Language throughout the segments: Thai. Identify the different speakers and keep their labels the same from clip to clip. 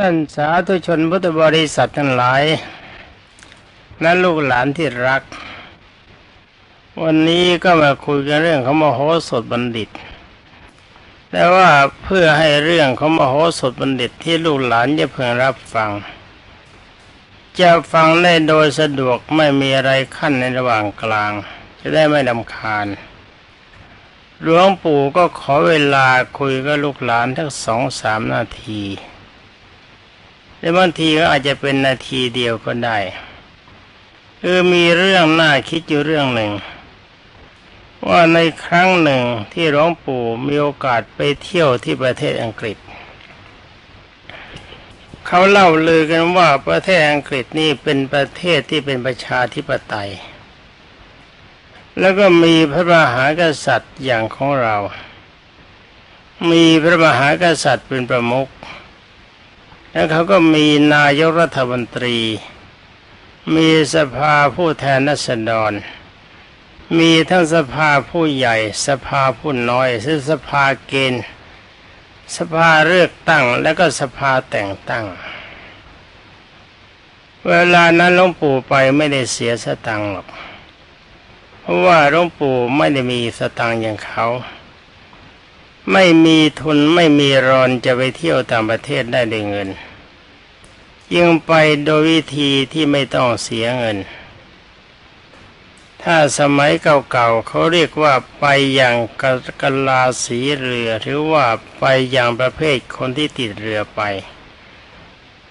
Speaker 1: ท่านสาธุชนพุทธบริษัททั้งหลาย และลูกหลานที่รัก วันนี้ก็มาคุยกันเรื่องของมโหสถบัณฑิต แต่ว่าเพื่อให้เรื่องของมโหสถบัณฑิตที่ลูกหลานจะเพิ่งรับฟัง จะฟังได้โดยสะดวกไม่มีอะไรขั้นในระหว่างกลาง จะได้ไม่ดำคาญหลวงปู่ก็ขอเวลาคุยกับลูกหลานทั้งสองสามนาที แต่บางทีก็อาจจะเป็นนาทีเดียวก็ได้คือมีเรื่องน่าคิดอยู่เรื่องหนึ่ง ว่าในครั้งหนึ่งที่หลวงปู่มีโอกาสไปเที่ยวที่ประเทศอังกฤษ เขาเล่าลือกันว่าประเทศอังกฤษนี่เป็นประเทศที่เป็นประชาธิปไตย แล้วก็มีพระมหากษัตริย์อย่างของเรา มีพระมหากษัตริย์เป็นประมุข แล้วเขาก็มีนายกรัฐมนตรี มีสภาผู้แทนนัษฎร มีทั้งสภาผู้ใหญ่ สภาผู้น้อยซึ่งสภาเกณฑ์ สภาเลือกตั้ง แล้วก็สภาแต่งตั้ง เวลานั้นหลวงปู่ไปไม่ได้เสียสตังค์หรอก เพราะว่าหลวงปู่ไม่ได้มีสตังค์อย่างเขา ไม่มีทุนไม่มีรอนจะไปเที่ยวต่างประเทศได้ด้วยเงินยังไปโดยวิธีที่ไม่ต้องเสียเงิน ถ้าสมัยเก่าๆเขาเรียกว่าไปอย่างกกลาสีเรือ หรือว่าไปอย่างประเภทคนที่ติดเรือไป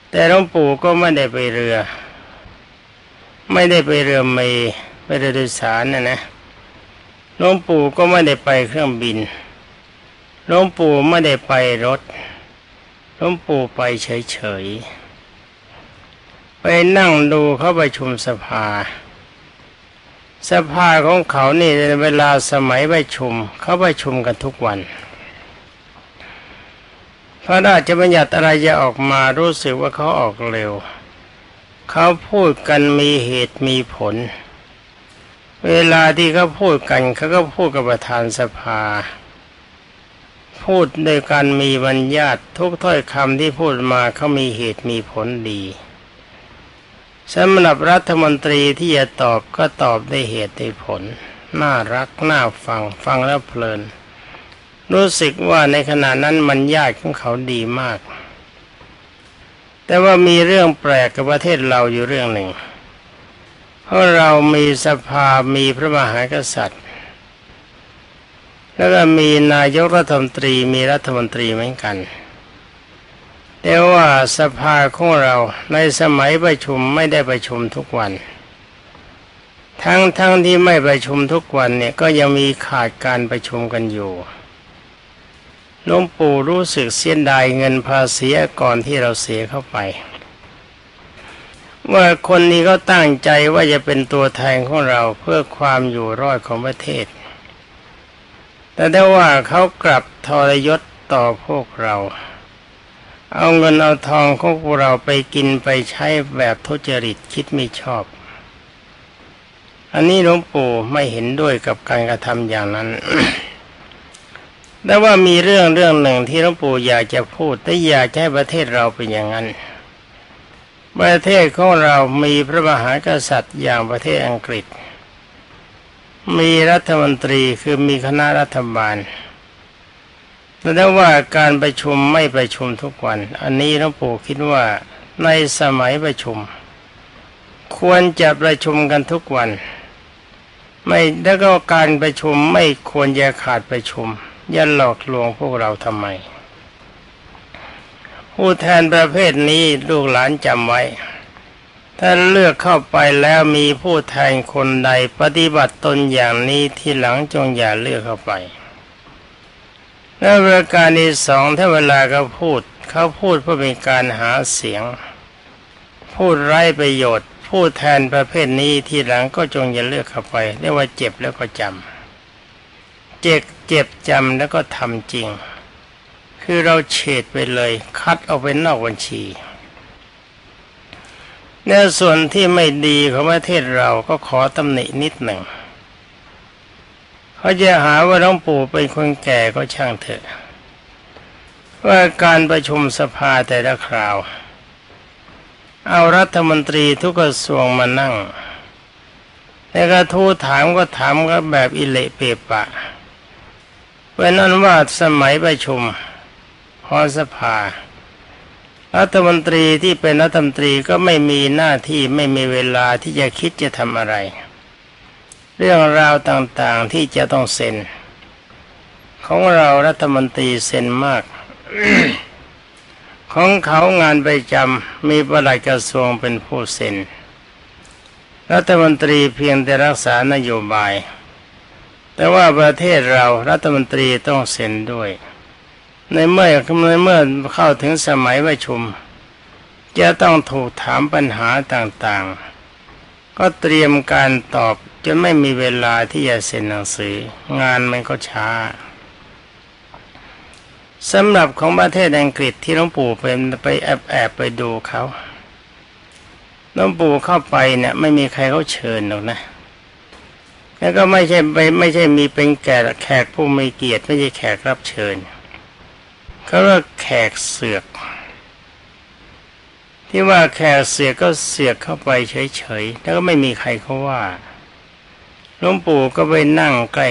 Speaker 1: แต่หลวงปู่ก็ไม่ได้ไปเรือ ไม่ได้ไปเรือเมไปเรือโดยสารนะนะหลวงปู่ก็ไม่ได้ไปเครื่องบิน หลวงปู่ไม่ได้ไปรถหลวงปู่ไปเฉยๆ ไปนั่งดูเขาประชุมสภา สภาของเขานี่ในเวลาสมัยประชุม เขาประชุมกันทุกวัน พระราชบัญญัติอะไรจะออกมารู้สึกว่าเขาออกเร็ว เขาพูดกันมีเหตุมีผล เวลาที่เขาพูดกันเขาก็พูดกับประธานสภา พูดโดยการมีบัญญัติทุกถ้อยคำที่พูดมาเขามีเหตุมีผลดีสำหรับรัฐมนตรีที่จะตอบก็ตอบได้เหตุได้ผล น่ารักน่าฟังฟังแล้วเพลิน รู้สึกว่าในขณะนั้นมันยากของเขาดีมาก แต่ว่ามีเรื่องแปลกกับประเทศเราอยู่เรื่องหนึ่ง เพราะเรามีสภามีพระมหากษัตริย์ แล้วก็มีนายกรัฐมนตรีมีรัฐมนตรีเหมือนกัน แต่ว่าสภาของเราในสมัยประชุมไม่ได้ประชุมทุกวัน ทั้งทั้งที่ไม่ประชุมทุกวันเนี่ยก็ยังมีขาดการประชุมกันอยู่หลวงปู่รู้สึกเสียดายเงินภาษีก่อนที่เราเสียเข้าไป ว่าคนนี้ก็ตั้งใจว่าจะเป็นตัวแทนของเราเพื่อความอยู่รอดของประเทศ แต่ได้ว่าเขากลับทรยศต่อพวกเรา เอาเงินเอาทองของพวกเราไปกินไปใช้แบบทุจริตคิดไม่ชอบ อันนี้หลวงปู่ไม่เห็นด้วยกับการกระทำอย่างนั้นแต่ว่ามีเรื่องเรื่องหนึ่งที่หลวงปู่อยากจะพูด แต่อยากให้ประเทศเราเป็นอย่างนั้นประเทศของเรามีพระมหากษัตริย์อย่างประเทศอังกฤษ มีรัฐมนตรีคือมีคณะรัฐบาลแสดงว่าการประชุมไม่ประชุมทุกวัน อันนี้หลวงปู่คิดว่าในสมัยประชุม ควรจะประชุมกันทุกวัน ไม่แล้วก็การประชุมไม่ควรจะขาดประชุม อย่าหลอกลวงพวกเราทำไม ผู้แทนประเภทนี้ลูกหลานจำไว้ ถ้าเลือกเข้าไปแล้วมีผู้แทนคนใดปฏิบัติตนอย่างนี้ที่หลังจงอย่าเลือกเข้าไป แล้วประการที่สองถ้าเวลาเขาพูด เขาพูดเพื่อเป็นการหาเสียง พูดไร้ประโยชน์ พูดแทนประเภทนี้ที่หลังก็จงอย่าเลือกเข้าไปเรียกว่าเจ็บแล้วก็จำเจ็บเจ็บจำแล้วก็ทำจริง คือเราเฉดไปเลย คัดเอาไปนอกบัญชี ในส่วนที่ไม่ดีของประเทศเราก็ขอตำหนินิดหนึ่งเขาจะหาว่าหลวงปู่เป็นคนแก่ก็ช่างเถอะ ว่าการประชุมสภาแต่ละคราว เอารัฐมนตรีทุกกระทรวงมานั่งแล้วก็ทูถามก็ถามก็แบบอิเละเปปะเป็นนั้นว่าสมัยประชุมพอสภา รัฐมนตรีที่เป็นรัฐมนตรีก็ไม่มีหน้าที่ไม่มีเวลาที่จะคิดจะทำอะไร เรื่องราวต่างๆที่จะต้องเซ็น ของเรารัฐมนตรีเซ็นมาก ของเขางานประจำมีประหลัดกระทรวงเป็นผู้เซ็น รัฐมนตรีเพียงแต่รักษานโยบาย แต่ว่าประเทศเรารัฐมนตรีต้องเซ็นด้วย ในเมื่อในเมื่อเข้าถึงสมัยประชุม จะต้องถูกถามปัญหาต่างๆ ก็เตรียมการตอบจนไม่มีเวลาที่จะเซ็นหนังสือ งานมันก็ช้าสำหรับของประเทศอังกฤษที่หลวงปู่เป็นไปแอบแอบไปดูเขาหลวงปู่เข้าไปเนี่ยไม่มีใครเขาเชิญหรอกนะ แล้วก็ไม่ใช่ไปไม่ใช่มีเป็นแก่แขกผู้มีเกียรติไม่ใช่แขกรับเชิญ เขาเรียกแขกเสือก ที่ว่าแขกเสือกก็เสือกเข้าไปเฉยๆแล้วก็ไม่มีใครเขาว่าหลวงปู่ก็ไปนั่งใกล้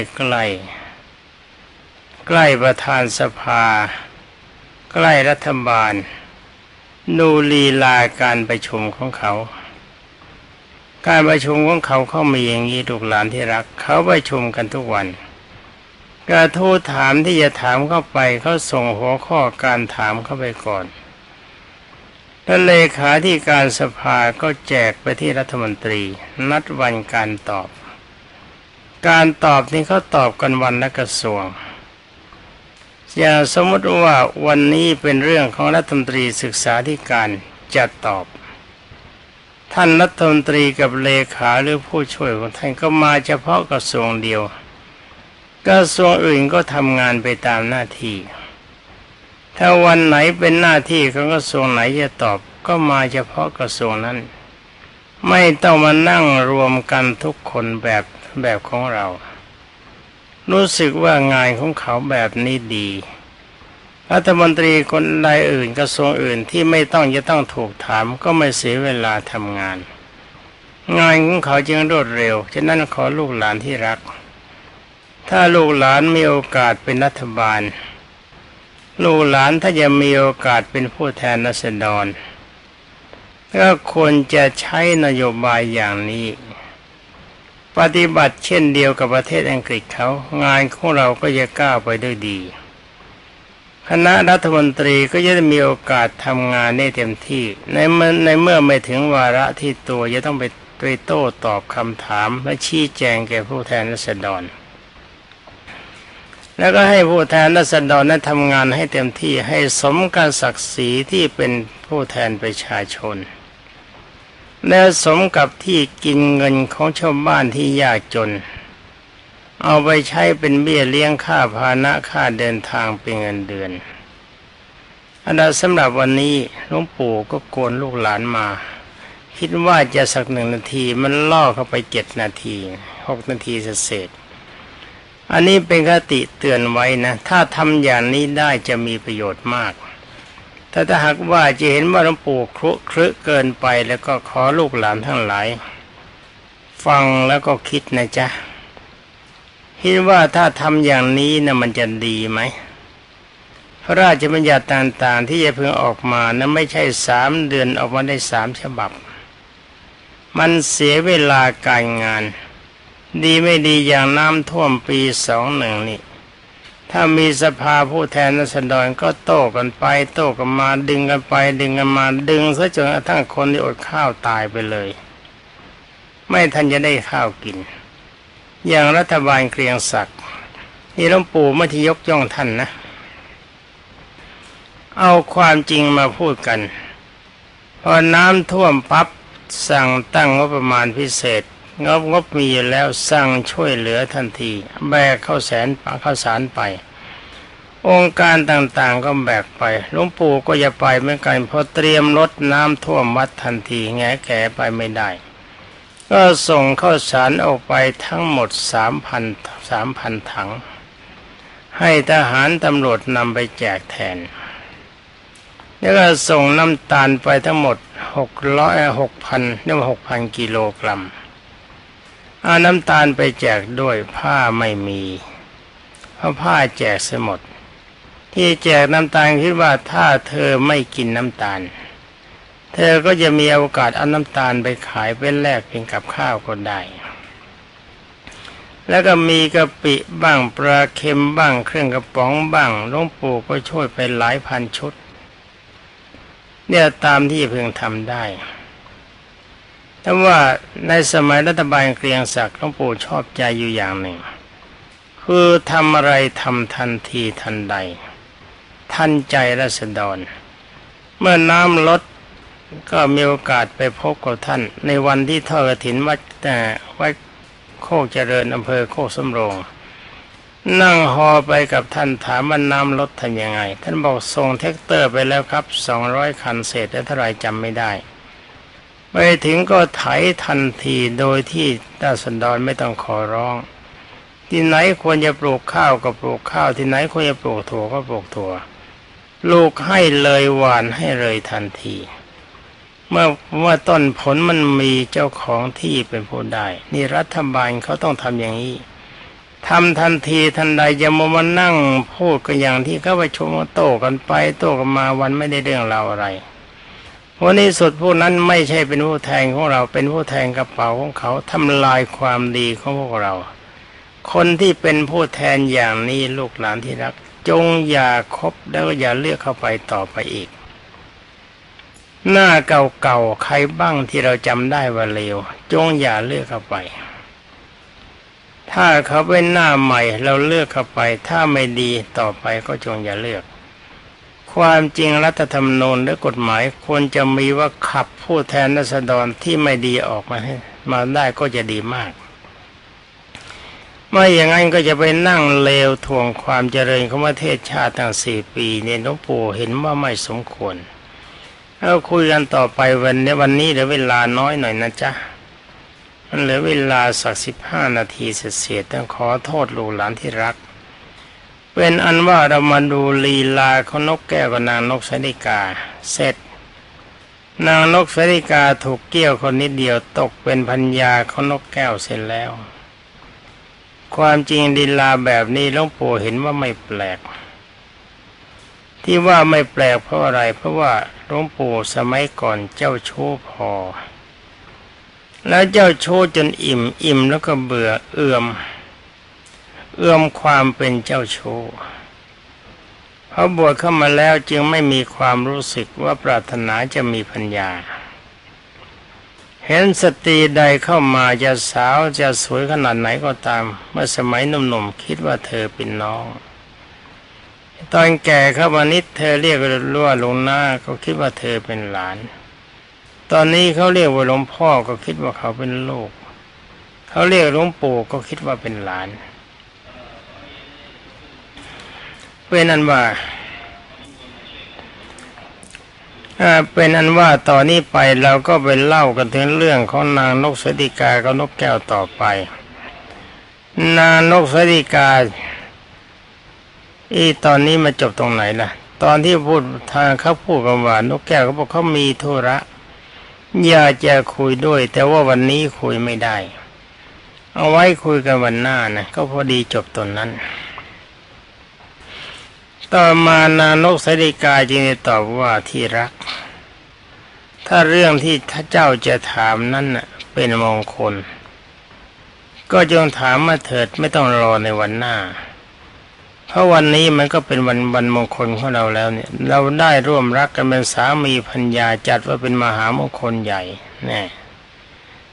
Speaker 1: ๆใกล้ประธานสภา ใกล้รัฐบาลดูลีลาการประชุมของเขา การประชุมของเขาเขามีอย่างนี้ลูกหลานที่รัก เขาประชุมกันทุกวัน กระทู้ถามที่จะถามเข้าไปเขาส่งหัวข้อการถามเข้าไปก่อนแล้วเลขาที่การสภาก็แจกไปที่รัฐมนตรี นัดวันการตอบ การตอบนี้เขาตอบกันวันละกระทรวงอย่าสมมติว่าวันนี้เป็นเรื่องของรัฐมนตรีศึกษาธิการจะตอบ ท่านรัฐมนตรีกับเลขาหรือผู้ช่วยของท่านก็มาเฉพาะกระทรวงเดียว กระทรวงอื่นก็ทำงานไปตามหน้าที่ ถ้าวันไหนเป็นหน้าที่ของกระทรวงไหนจะตอบก็มาเฉพาะกระทรวงนั้น ไม่ต้องมานั่งรวมกันทุกคนแบบแบบของเรา รู้สึกว่างานของเขาแบบนี้ดีรัฐมนตรีคนใดอื่นกระทรวงอื่นที่ไม่ต้องจะต้องถูกถามก็ไม่เสียเวลาทำงาน งานของเขาจึงรวดเร็ว ฉะนั้นขอลูกหลานที่รัก ถ้าลูกหลานมีโอกาสเป็นรัฐบาล ลูกหลานถ้าจะมีโอกาสเป็นผู้แทนรัษฎรก็ควรจะใช้นโยบายอย่างนี้ ปฏิบัติเช่นเดียวกับประเทศอังกฤษเขา งานของเราก็จะก้าวไปด้วยดี คณะรัฐมนตรีก็จะมีโอกาสทำงานได้เต็มที่ ในเมื่อในเมื่อไม่ถึงวาระที่ตัวจะต้องไปไปโต้ตอบคำถามและชี้แจงแก่ผู้แทนรัษฎร แล้วก็ให้ผู้แทนรัษฎรนั้นทำงานให้เต็มที่ให้สมการศักดิ์ศรีที่เป็นผู้แทนประชาชน และสมกับที่กินเงินของชาวบ้านที่ยากจน เอาไปใช้เป็นเบี้ยเลี้ยงค่าพานะค่าเดินทางเป็นเงินเดือนอันนั้นสำหรับวันนี้หลวงปู่ก็โกนลูกหลานมา คิดว่าจะสักหนึ่งนาทีมันล่อเข้าไปเจ็ดนาทีหกนาทีเศษ อันนี้เป็นคติเตือนไว้นะ ถ้าทำอย่างนี้ได้จะมีประโยชน์มากถ้าถ้าหากว่าจะเห็นว่าหลวงปู่ครุครึเกินไปแล้วก็ขอลูกหลานทั้งหลาย ฟังแล้วก็คิดนะจ๊ะคิดว่าถ้าทำอย่างนี้นะมันจะดีไหมพระราชบัญญัติต่างๆ ที่จะเพิ่งออกมานะไม่ใช่สามเดือนออกมาได้สามฉบับ มันเสียเวลาการงาน ดีไม่ดีอย่างน้ำท่วมปีสองหนึ่งนี่ ถ้ามีสภาผู้แทนนัสดรก็โต้กันไป โต้กันมาดึงกันไป ดึงกันมาดึงซะจนกระทั่งคนที่อดข้าวตายไปเลย ไม่ทันจะได้ข้าวกิน อย่างรัฐบาลเกรียงศักดิ์นี่หลวงปู่ไม่ที่ยกย่องท่านนะ เอาความจริงมาพูดกัน พอน้ำท่วมปับ๊บสั่งตั้งงบประมาณพิเศษ งบงบมีแล้วสั่งช่วยเหลือทันที แบกเข้าแสนปเข้าสารไป องค์การต่างๆก็แบกไปหลวงปู่ก็จะไปเหมือนกันพอเตรียมรถน้ำท่วมวัดทันทีแงแก่ไปไม่ได้ ก็ส่งเข้าสารออกไปทั้งหมดสามพันสามพันถัง ให้ทหารตำรวจนำไปแจกแทนแล้วก็ส่งน้ำตาลไปทั้งหมดหกร้อยหกพันเรียกว่าหกพันกิโลกรัม เอาน้ำตาลไปแจกด้วยผ้าไม่มีเพราะผ้าแจกเสหมด ที่แจกน้ำตาลคิดว่าถ้าเธอไม่กินน้ำตาล เธอก็จะมีโอกาสเอาน้ำตาลไปขายเป็นแลกเป็นกับข้าวก็ได้ แล้วก็มีกะปิบ้างปลาเค็มบ้าง เครื่องกระป๋องบ้างหลวงปู่ก็ช่วยไปหลายพันชุด เนี่ยตามที่เพิ่งทำได้ แต่ว่าในสมัยรัฐบาลเกรียงศักดิ์หลวงปู่ชอบใจอยู่อย่างหนึ่ง คือทำอะไรทำทันทีทันใด ทันใจราษฎรเมื่อน้ำลดก็มีโอกาสไปพบกับท่าน ในวันที่ทอดกฐินวัดแต่วัดโคกเจริญอำเภอโคกสำโรง นั่งหอไปกับท่านถามว่าน้ำลดทำยังไง ท่านบอกส่งแทรกเตอร์ไปแล้วครับสองร้อยคันเศษแต่เท่าไรจำไม่ได้ ไปถึงก็ไถทันทีโดยที่ราษฎรไม่ต้องขอร้อง ที่ไหนควรจะปลูกข้าวก็ปลูกข้าว ที่ไหนควรจะปลูกถั่วก็ปลูกถั่วลูกให้เลยหวานให้เลยทันที เมื่อเมื่อต้นผลมันมีเจ้าของที่เป็นผู้ได้นี่รัฐบาลเขาต้องทำอย่างนี้ทำทันทีทันใดจะมามานั่งพูดกันอย่างที่เขาไปชมโต้กันไปโต้กันมาวันไม่ได้เรื่องราวอะไร วันนี้สุดผู้นั้นไม่ใช่เป็นผู้แทนของเรา เป็นผู้แทนกระเป๋าของเขาทำลายความดีของพวกเรา คนที่เป็นผู้แทนอย่างนี้ลูกหลานที่รัก จงอย่าคบแล้วอย่าเลือกเข้าไปต่อไปอีก หน้าเก่าๆใครบ้างที่เราจำได้ว่าเลวจงอย่าเลือกเข้าไป ถ้าเขาเป็นหน้าใหม่เราเลือกเข้าไป ถ้าไม่ดีต่อไปก็จงอย่าเลือก ความจริงรัฐธรรมนูญและกฎหมายควรจะมีว่าขับผู้แทนรัษฎรที่ไม่ดีออกมาให้มาได้ก็จะดีมาก ไม่อย่างนั้นก็จะไปนั่งเลวทวงความเจริญของประเทศชาติตั้งสี่ปีเนี่ยหลวงปู่เห็นว่าไม่สมควรแล้วคุยกันต่อไปวันนี้วันนี้เหลือเวลาน้อยหน่อยนะจ๊ะมันเหลือเวลาสักสิบห้านาทีเสร็จต้องขอโทษลูกหลานที่รัก เป็นอันว่าเรามาดูลีลาของนกแก้วกับนางนกสริกา เสร็จ นางนกสริกาถูกเกี่ยวคนนิดเดียวตกเป็นพัญญาของนกแก้วเสร็จแล้ว ความจริงลีลาแบบนี้หลวงปู่เห็นว่าไม่แปลก ที่ว่าไม่แปลกเพราะอะไร เพราะว่าหลวงปู่สมัยก่อนเจ้าชู้พอ แล้วเจ้าชู้จนอิ่ม อิ่มแล้วก็เบื่อเอื่อม เอื้อมความเป็นเจ้าชู้พอบวชเข้ามาแล้วจึงไม่มีความรู้สึกว่าปรารถนาจะมีปัญญา เห็นสตรีใดเข้ามาจะสาวจะสวยขนาดไหนก็ตาม เมื่อสมัยหนุ่มๆคิดว่าเธอเป็นน้อง ตอนแก่เข้ามานิดเธอเรียกว่าหลงหน้าก็คิดว่าเธอเป็นหลาน ตอนนี้เขาเรียกว่าหลวงพ่อก็คิดว่าเขาเป็นลูก เขาเรียกหลวงปู่ก็คิดว่าเป็นหลาน เป็นอันว่าเป็นอันว่าต่อนนี้ไปเราก็ไปเล่ากันถึงเรื่องของนางนกสติกากับนกแก้วต่อไป นางนกสติกาอีตอนนี้มาจบตรงไหนล่ะ ตอนที่พูดทางเขาพูดกันว่านกแก้วเขาบอกเขามีธุระอยากจะคุยด้วย แต่ว่าวันนี้คุยไม่ได้ เอาไว้คุยกันวันหน้านะก็พอดีจบตอนนั้น ต่อมานานกสริกาจึงตอบว่าที่รัก ถ้าเรื่องที่ท่าเจ้าจะถามนั้นเป็นมงคล ก็จงถามมาเถิดไม่ต้องรอในวันหน้า เพราะวันนี้มันก็เป็นวันวันมงคลของเราแล้วเนี่ย เราได้ร่วมรักกันเป็นสามีพัญญาจัดว่าเป็นมหามงคลใหญ่แน่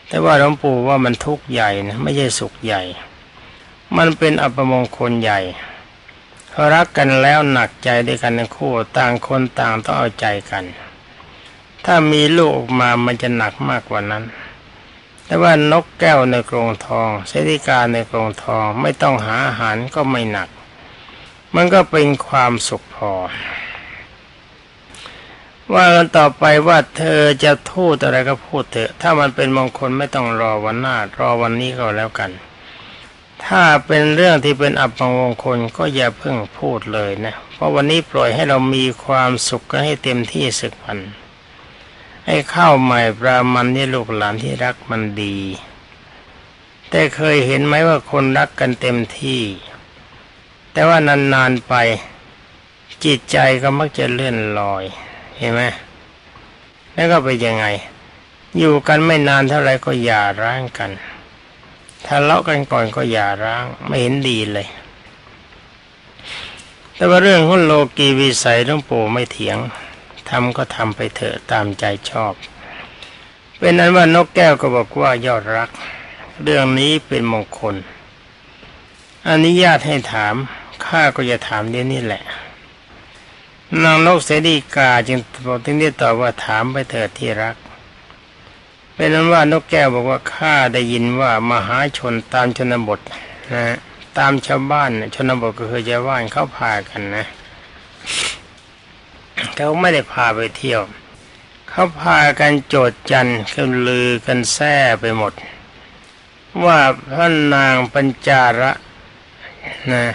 Speaker 1: แต่ว่าหลวงปู่ว่ามันทุกข์ใหญ่นะไม่ใช่สุขใหญ่ มันเป็นอัปมงคลใหญ่ รักกันแล้วหนักใจด้วยกันทั้งคู่ต่างคนต่างต้องเอาใจกัน ถ้ามีลูกออกมามันจะหนักมากกว่านั้น แต่ว่านกแก้วในกรงทองเสดิกาในกรงทองไม่ต้องหาอาหารก็ไม่หนัก มันก็เป็นความสุขพอ ว่ากันต่อไปว่าเธอจะทูดอะไรก็พูดเถอะ ถ้ามันเป็นมงคลไม่ต้องรอวันหน้ารอวันนี้ก็แล้วกัน ถ้าเป็นเรื่องที่เป็นอัปมงคลก็อย่าเพิ่งพูดเลยนะ เพราะวันนี้ปล่อยให้เรามีความสุขกันให้เต็มที่สึกวันให้เข้าใหม่ปรามันนี่ลูกหลานที่รักมันดี แต่เคยเห็นไหมว่าคนรักกันเต็มที่ แต่ว่านานๆไป จิตใจก็มักจะเลื่อนลอย เห็นไหมแล้วก็ไปยังไง อยู่กันไม่นานเท่าไรก็หย่าร้างกัน ทะเลาะกันก่อนก็หย่าร้าง ไม่เห็นดีเลย แต่ว่าเรื่องของโลกีวิสัยหลวงปู่ไม่เถียงทำก็ทำไปเถอะตามใจชอบ เป็นนั้นว่านกแก้วก็บอกว่ายอดรัก เรื่องนี้เป็นมงคลอันุญาติให้ถามข้าก็จะถามเดี๋ยวนี้แหละ นางนกเสดีกาจึงบอกที่นี่ตอบว่าถามไปเถิดที่รัก เป็นนั้นว่านกแก้วบอกว่าข้าได้ยินว่ามหาชนตามชนบทนะตามชาวบ้านชนบทก็คือชาวบ้านเขาพากันนะเขาไม่ได้พาไปเที่ยว เขาพากันโจดจันกันลือกันแซ่ไปหมด ว่าพระนางปัญจาระนะ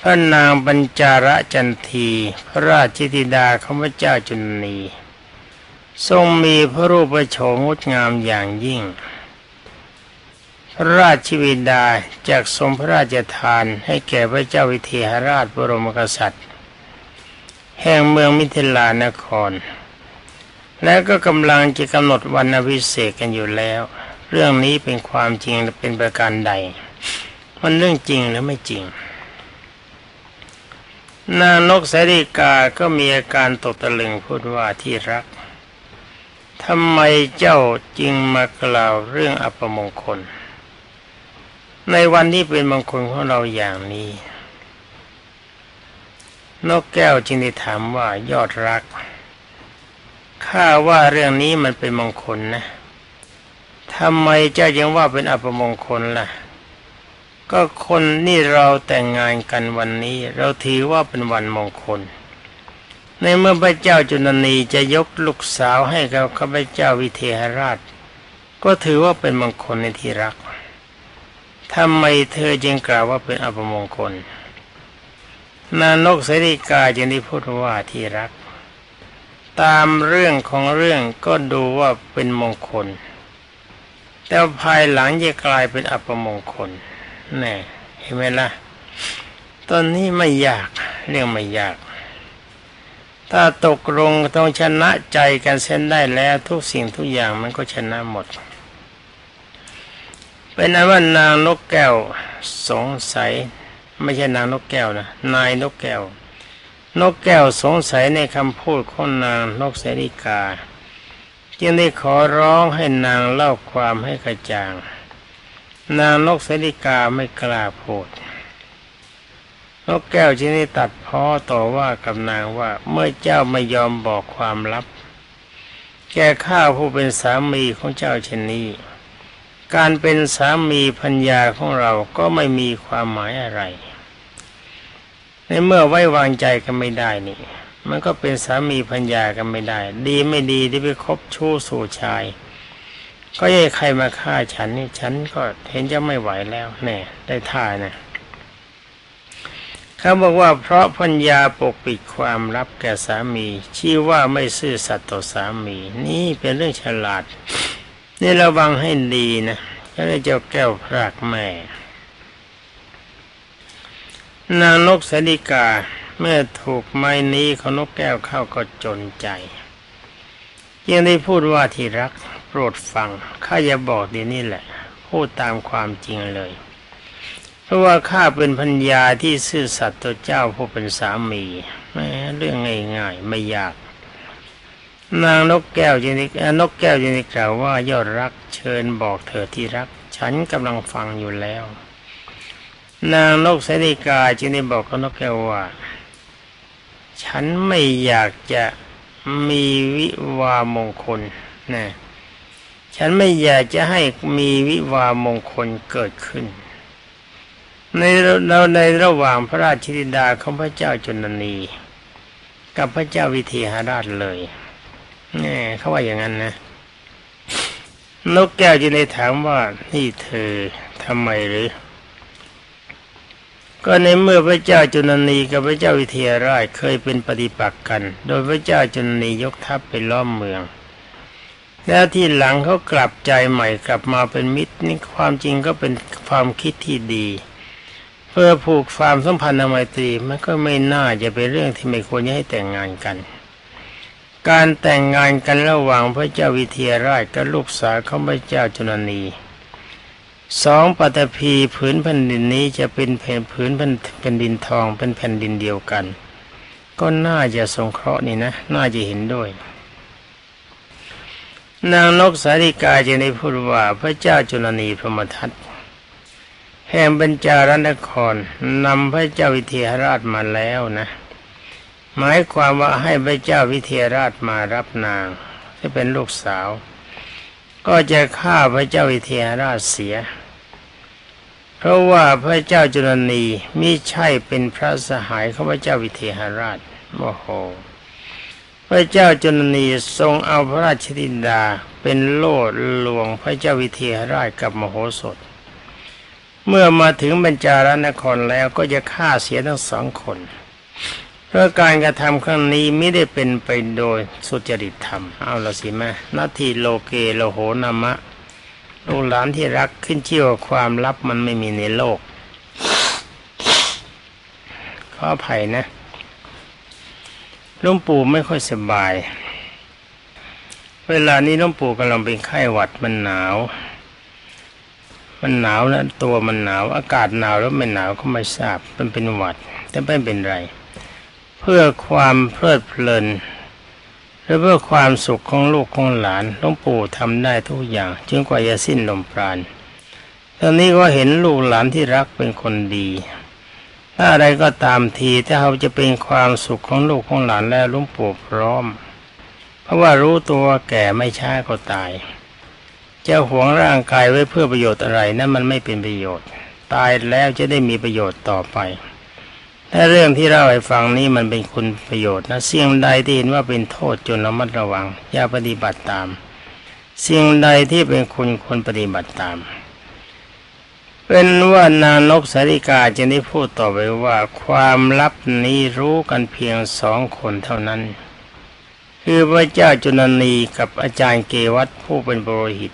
Speaker 1: พระนางปัญจาระจันที พระราชธิดาของพระเจ้าจุนี ทรงมีพระรูปโฉมงดงามอย่างยิ่ง พระราชวิดาจากทรงพระราชทานให้แก่พระเจ้าวิเทหราชบรมกษัตริย์ แห่งเมืองมิถิลานคร และก็กำลังจะกำหนดวันอภิเษกกันอยู่แล้ว เรื่องนี้เป็นความจริงหรือเป็นประการใด มันเรื่องจริงหรือไม่จริงนางนกสาริกาก็มีอาการตกตะลึงพูดว่าที่รัก ทำไมเจ้าจึงมากล่าวเรื่องอัปมงคล ในวันที่เป็นมงคลของเราอย่างนี้ นกแก้วจึงได้ถามว่ายอดรักข้าว่าเรื่องนี้มันเป็นมงคลนะทำไมเจ้ายังว่าเป็นอัปมงคลล่ะ ก็คนนี่เราแต่งงานกันวันนี้ เราถือว่าเป็นวันมงคล ในเมื่อพระเจ้าจุนนีจะยกลูกสาวให้กับข้าพเจ้าวิเทหราช ก็ถือว่าเป็นมงคลในที่รักทำไมเธอจึงกล่าวว่าเป็นอัปมงคล นานกเสริกาจึงได้พูดว่าที่รัก ตามเรื่องของเรื่องก็ดูว่าเป็นมงคล แต่ภายหลังจะกลายเป็นอัปมงคลแน่เห็นไหมล่ะ ตอนนี้ไม่ยากเรื่องไม่ยาก ถ้าตกลงต้องชนะใจกันเส้นได้แล้วทุกสิ่งทุกอย่างมันก็ชนะหมด เป็นนั้นว่านางนกแก้วสงสัย ไม่ใช่นางนกแก้วนะนายนกแก้ว นกแก้วสงสัยในคำพูดของนางนกเสริกา จึงได้ขอร้องให้นางเล่าความให้กระจ่าง นางนกเสริกาไม่กล้าพูด นกแก้วชนิดตัดพ้อต่อว่ากับนางว่าเมื่อเจ้าไม่ยอมบอกความลับ แก่ข้าผู้เป็นสามีของเจ้าเช่นนี้ การเป็นสามีพัญญาของเราก็ไม่มีความหมายอะไร ในเมื่อไว้วางใจกันไม่ได้นี่ มันก็เป็นสามีพัญญากันไม่ได้ ดีไม่ดีที่ไปคบชู้สู่ชาย ก็ยัยใครมาฆ่าฉันนี่ฉันก็เห็นจะไม่ไหวแล้วแน่ได้ท่านะ เขาบอกว่าเพราะพัญญาปกปิดความลับแก่สามี ชี้ว่าไม่ซื่อสัตย์ต่อสามี นี่เป็นเรื่องฉลาด นี่ระวังให้ดีนะจะได้เจ้าแก้วพรากแม่ นางนกสดิกาเมื่อถูกไม้นี้ของนกแก้วเข้าก็จนใจยังได้พูดว่าที่รักโปรดฟังข้าจะบอกดีนี่แหละ พูดตามความจริงเลย เพราะว่าข้าเป็นพัญญาที่ซื่อสัตย์ต่อเจ้าผู้เป็นสามีแม้เรื่องง่ายๆไม่ยาก นางนกแก้วยินิกนกแก้วยินิกล่าวว่ายอดรักเชิญบอกเธอที่รัก ฉันกำลังฟังอยู่แล้ว นางนกเสนิกาจึงได้บอกกับนกแก้วว่า ฉันไม่อยากจะมีวิวามงคลนะฉันไม่อยากจะให้มีวิวามงคลเกิดขึ้น ในเราในระหว่างพระราชธิดาของพระเจ้าจุนนี กับพระเจ้าวิเทหราชเลยนี่เขาว่าอย่างนั้นนะ นกแก้วจึงได้ถามว่านี่เธอทำไมหรือ ก็ในเมื่อพระเจ้าจุนนีกับพระเจ้าวิเทหราชเคยเป็นปฏิปักษ์กัน โดยพระเจ้าจุนนียกทัพไปล้อมเมืองแล้วที่หลังเขากลับใจใหม่กลับมาเป็นมิตรนี่ความจริงก็เป็นความคิดที่ดี เพื่อผูกความสัมพันธ์ไมตรีมันก็ไม่น่าจะเป็นเรื่องที่ไม่ควรจะให้แต่งงานกัน การแต่งงานกันระหว่างพระเจ้าวิเทหราชกับลูกสาวของพระเจ้าจุนนีสองปฐพีผืนแผ่นดินนี้จะเป็นแผ่นผืนแผ่นดินทองเป็นแผ่นดินเดียวกัน ก็น่าจะสงเคราะห์นี่นะ น่าจะเห็นด้วย นางนกสาริกาจะได้พูดว่าพระเจ้าจุลนีพรหมทัต แห่งบรรจารนครนำพระเจ้าวิเทหราชมาแล้วนะ หมายความว่าให้พระเจ้าวิเทหราชมารับนางที่เป็นลูกสาว ก็จะฆ่าพระเจ้าวิเทหราชเสีย เพราะว่าพระเจ้าจุลนีมิใช่เป็นพระสหายของพระเจ้าวิเทหราชโมโห พระเจ้าจุลนีทรงเอาพระราชธิดาเป็นโล่ลวงพระเจ้าวิเทหราชกับมโหสถ เมื่อมาถึงบรรจารนครแล้วก็จะฆ่าเสียทั้งสองคนเพราะการกระทำครั้งนี้ไม่ได้เป็นไปโดยสุจริตธรรม เอาละสิแม่นาทีโลเกโลโหนามะลูกหลานที่รักขึ้นชื่อว่าความลับมันไม่มีในโลก ขออภัยนะลุงปู่ไม่ค่อยสบาย เวลานี้ลุงปู่กำลังเป็นไข้หวัดมันหนาว มันหนาวแล้วตัวมันหนาวอากาศหนาวแล้วไม่หนาวก็ไม่ทราบมันเป็นหวัด แต่ไม่เป็นไร เพื่อความเพลิดเพลินหรือเพื่อความสุขของลูกของหลานหลวงปู่ทำได้ทุกอย่างจึงกว่าจะสิ้นลมปราณตอนนี้ก็เห็นลูกหลานที่รักเป็นคนดีถ้าอะไรก็ตามทีถ้าเขาจะเป็นความสุขของลูกของหลานแล้วลวงปู่พร้อม เพราะว่ารู้ตัวแก่ไม่ช้าก็ตาย จะหวงร่างกายไว้เพื่อประโยชน์อะไรนะั้นมันไม่เป็นประโยชน์ ตายแล้วจะได้มีประโยชน์ต่อไปถ้าเรื่องที่เล่าให้ฟังนี้มันเป็นคุณประโยชน์นะเสิ่งใดที่เห็นว่าเป็นโทษจนระมัดระวัง อย่าปฏิบัติตาม สิ่งใดที่เป็นคุณควรปฏิบัติตาม เป็นว่านางนกสาริกาจะได้พูดต่อไปว่าความลับนี้รู้กันเพียงสองคนเท่านั้น คือพระเจ้าจุนนีกับอาจารย์เกวัตผู้เป็นบริหิต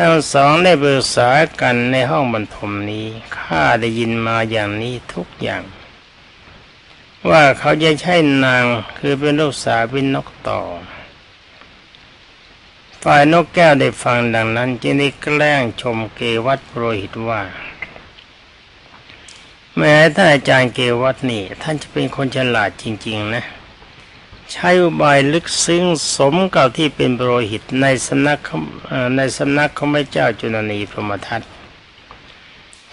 Speaker 1: ทั้งสองได้ปรึกษากันในห้องบรรทมนี้ข้าได้ยินมาอย่างนี้ทุกอย่าง ว่าเขาจะใช่นางคือเป็นลูกสาวเป็นนกต่อ ฝ่ายนกแก้วได้ฟังดังนั้นจึงได้แกล้งชมเกวัตโปรหิตว่า แม้ท่านอาจารย์เกวัตนี่ ท่านจะเป็นคนฉลาดจริง ๆ นะ ใช้อุบายลึกซึ้งสมกับที่เป็นโปรหิตในสำนักในสำนักของพระเจ้าจุลนีพรหมทัต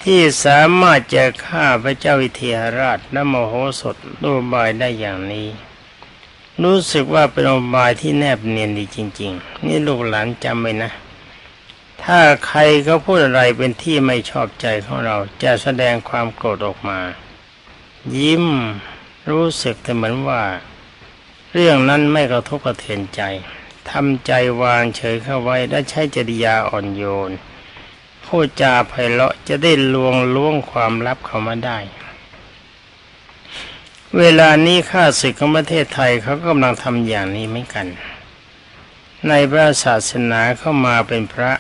Speaker 1: ที่สามารถจะฆ่าพระเจ้าวิเทหราชและมโหสถด้วยบายได้อย่างนี้ รู้สึกว่าเป็นอบายที่แนบเนียนดีจริง ๆ นี่ลูกหลานจำไว้นะ ถ้าใครเขาพูดอะไรเป็นที่ไม่ชอบใจของเราจะแสดงความโกรธออกมา ยิ้มรู้สึกแต่เหมือนว่า เรื่องนั้นไม่กระทบกระเทือนใจทำใจวางเฉยเข้าไว้และใช้จริยาอ่อนโยนพูดจาไพเราะจะได้ลวงล้วงความลับเขามาได้ เวลานี้ข้าศึกของประเทศไทยเขากำลังทำอย่างนี้เหมือนกัน ในพระศาสนาเข้ามาเป็นพระ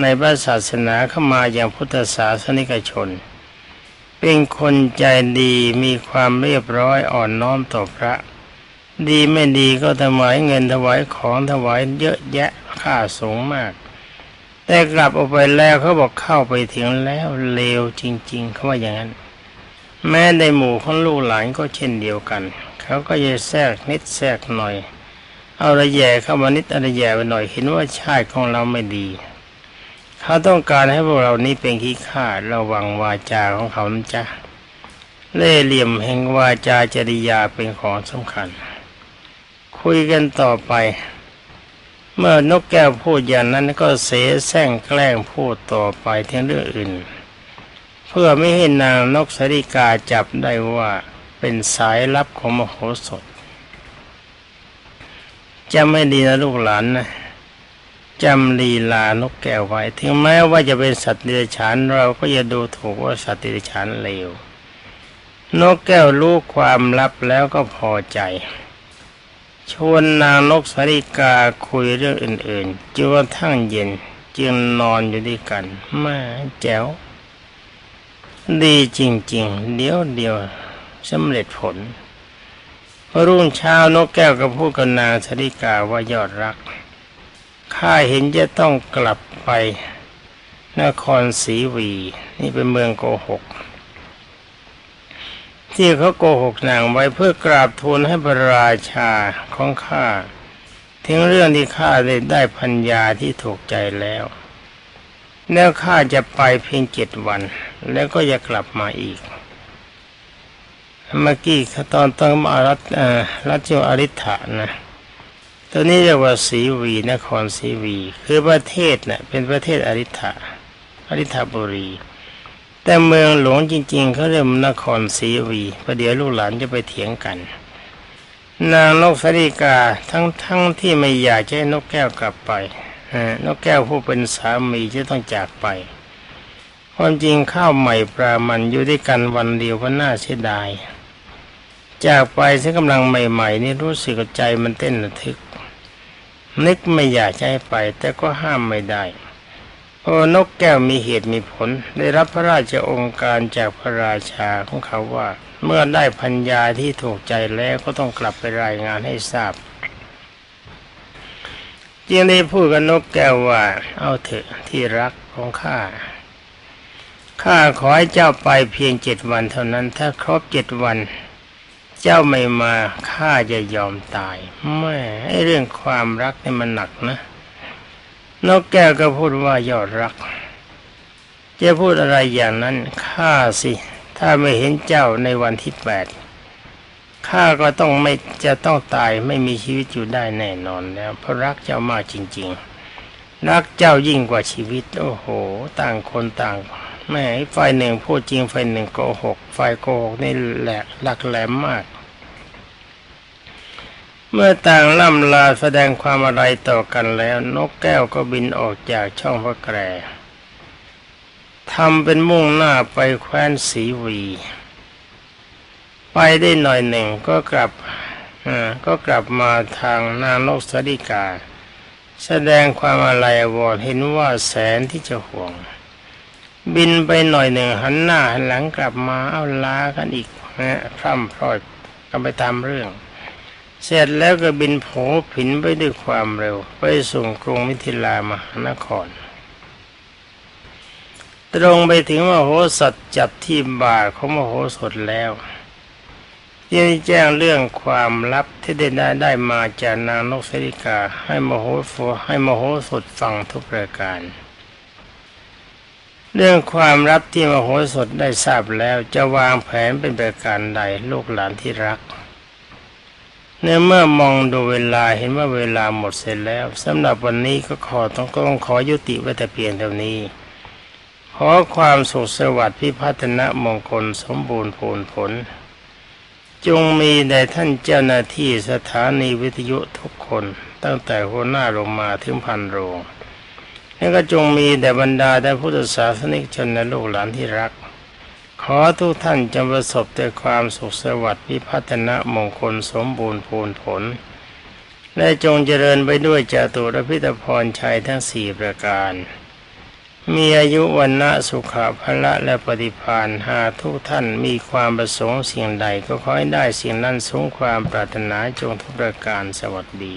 Speaker 1: ในพระศาสนาเข้ามาอย่างพุทธศาสนิกชน เป็นคนใจดีมีความเรียบร้อยอ่อนน้อมต่อพระ ดีไม่ดีก็ถวายเงินถวายของถวายเยอะแยะค่าสูงมาก แต่กลับออกไปแล้วเขาบอกเข้าไปถึงแล้วเลวจริง ๆเขาว่าอย่างนั้น แม้ในหมู่ของลูกหลานก็เช่นเดียวกัน เขาก็จะแทรกนิดแทรกหน่อย เอาระแย่เข้ามานิดอะไรแย่ไปหน่อยเห็นว่าชาติของเราไม่ดี เขาต้องการให้พวกเรานี้เป็นขี้ข้าระวังวาจาของเขานจ๊ะเล่เหลี่ยมแห่งวาจาจริยาเป็นของสำคัญ คุยกันต่อไป เมื่อนกแก้วพูดอย่างนั้นก็เสแสร้งแกล้งพูดต่อไปถึงเรื่องอื่น เพื่อไม่ให้นางนกสริกาจับได้ว่าเป็นสายลับของมโหสถจะไม่ดีนะลูกหลานนะจำลีลานกแก้วไว้ ถึงแม้ว่าจะเป็นสัตว์เดรัจฉานเราก็อย่าดูถูกว่าสัตว์เดรัจฉานเลวนกแก้วรู้ความลับแล้วก็พอใจ ชวนนางนกสาริกาคุยเรื่องอื่นๆจนกระทั่งเย็นจึงนอนอยู่ด้วยกันแม่แจ๋ว ดีจริงๆ เดี๋ยวเดียวสำเร็จผลพรุ่งเช้านกแก้วก็พูดกับนางสาริกาว่ายอดรักข้าเห็นจะต้องกลับไปนครศรีวี นี่เป็นเมืองโกหก ที่เขาโกหกนางไว้เพื่อกราบทูลให้พระราชาของข้าถึงเรื่องที่ข้าได้ได้พัญญาที่ถูกใจแล้ว แล้วข้าจะไปเพียงเจ็ดวัน แล้วก็จะกลับมาอีก เมื่อกี้ตอนต้องมารัฐรัชวอริ t ะนะตัวนี้เรียกว่าศรีวีนครศรีวี คือประเทศนะ่ะเป็นประเทศอริ t ะอริ t บุรี แต่เมืองหลวงจริง ๆเขาเรียกนครศรีวีประเดี๋ยวลูกหลานจะไปเถียงกัน นางนกสริกาทั้งทั้งที่ไม่อยากจะให้นกแก้วกลับไปนกแก้วผู้เป็นสามีจะต้องจากไป ความจริงข้าวใหม่ปลามันอยู่ด้วยกันวันเดียวก็น่าเสียดาย จากไปซึ่งกำลังใหม่ ๆ นี่รู้สึกใจมันเต้นระทึก นึกไม่อยากจะให้ไป แต่ก็ห้ามไม่ได้ เพราะนกแก้วมีเหตุมีผล ได้รับพระราชองค์การจากพระราชาของเขาว่า เมื่อได้พัญญาที่ถูกใจแล้วก็ต้องกลับไปรายงานให้ทราบจึงได้พูดกับนกแก้วว่า เอาเถอะที่รักของข้าข้าขอให้เจ้าไปเพียงเจ็ดวันเท่านั้น ถ้าครบเจ็ดวัน เจ้าไม่มาข้าจะยอมตายแม่เรื่องความรักนี่มันหนักนะ นกแก้วก็พูดว่ายอดรัก จะพูดอะไรอย่างนั้นข้าสิ ถ้าไม่เห็นเจ้าในวันที่แปดข้าก็ต้องไม่จะต้องตายไม่มีชีวิตอยู่ได้แน่นอนแล้วเพราะรักเจ้ามากจริง ๆ รักเจ้ายิ่งกว่าชีวิต โอ้โห ต่างคนต่างแม่ฝ่ายหนึ่งพูดจริงฝ่ายหนึ่งโกหกฝ่ายโกหกนี่แหลกหลักแหลมมาก เมื่อต่างล่ำลาแสดงความอะไรต่อกันแล้วนกแก้วก็บินออกจากช่องพระแกรทำเป็นมุ่งหน้าไปแคว้นสีวี ไปได้หน่อยหนึ่งก็กลับก็กลับมาทางนางนกสดิกา แสดงความอะไรวอดเห็นว่าแสนที่จะห่วง บินไปหน่อยหนึ่งหันหน้าหันหลังกลับมาเอาลากันอีกนะพร่ำพรอยกันไปตามเรื่อง เสร็จแล้วก็บินโผผินไปด้วยความเร็ว ไปส่งกรุงมิถิลามหานคร ตรงไปถึงมโหสถจับที่บ่าของมโหสถแล้วที่แจ้งเรื่องความลับที่ได้ได้ได้มาจากนางนกสริกาให้มโหโฟให้มโหสดฟังทุกประการ เรื่องความลับที่มโหสถได้ทราบแล้วจะวางแผนเป็นประการใดลูกหลานที่รัก เนื่อเมื่อมองดูเวลาเห็นว่าเวลาหมดเสร็จแล้วสำหรับวันนี้ก็ขอต้องก็ต้องขอยุติไว้แต่เพียงเท่านี้ ขอความสุขสวัสดิ์พิพัฒนะมงคลสมบูรณ์ผลผล จงมีแด่ท่านเจ้าหน้าที่สถานีวิทยุทุกคน ตั้งแต่หัวหน้าลงมาถึงพันโรงและก็จงมีแด่บรรดาแต่พุทธศาสนิกชนและลูกหลานที่รัก ขอทุกท่านจงประสบแต่ความสุขสวัสดิ์วิพัฒนมงคลสมบูรณ์พูนผล และจงเจริญไปด้วยจตุรพิธพรชัยทั้งสี่ประการ มีอายุวันนะสุขะภละและปฏิพานหาทุกท่านมีความประสงค์สิ่งใดก็ขอให้ได้สิ่งนั้นสงความปรารถนาจงทุกประการสวัสดี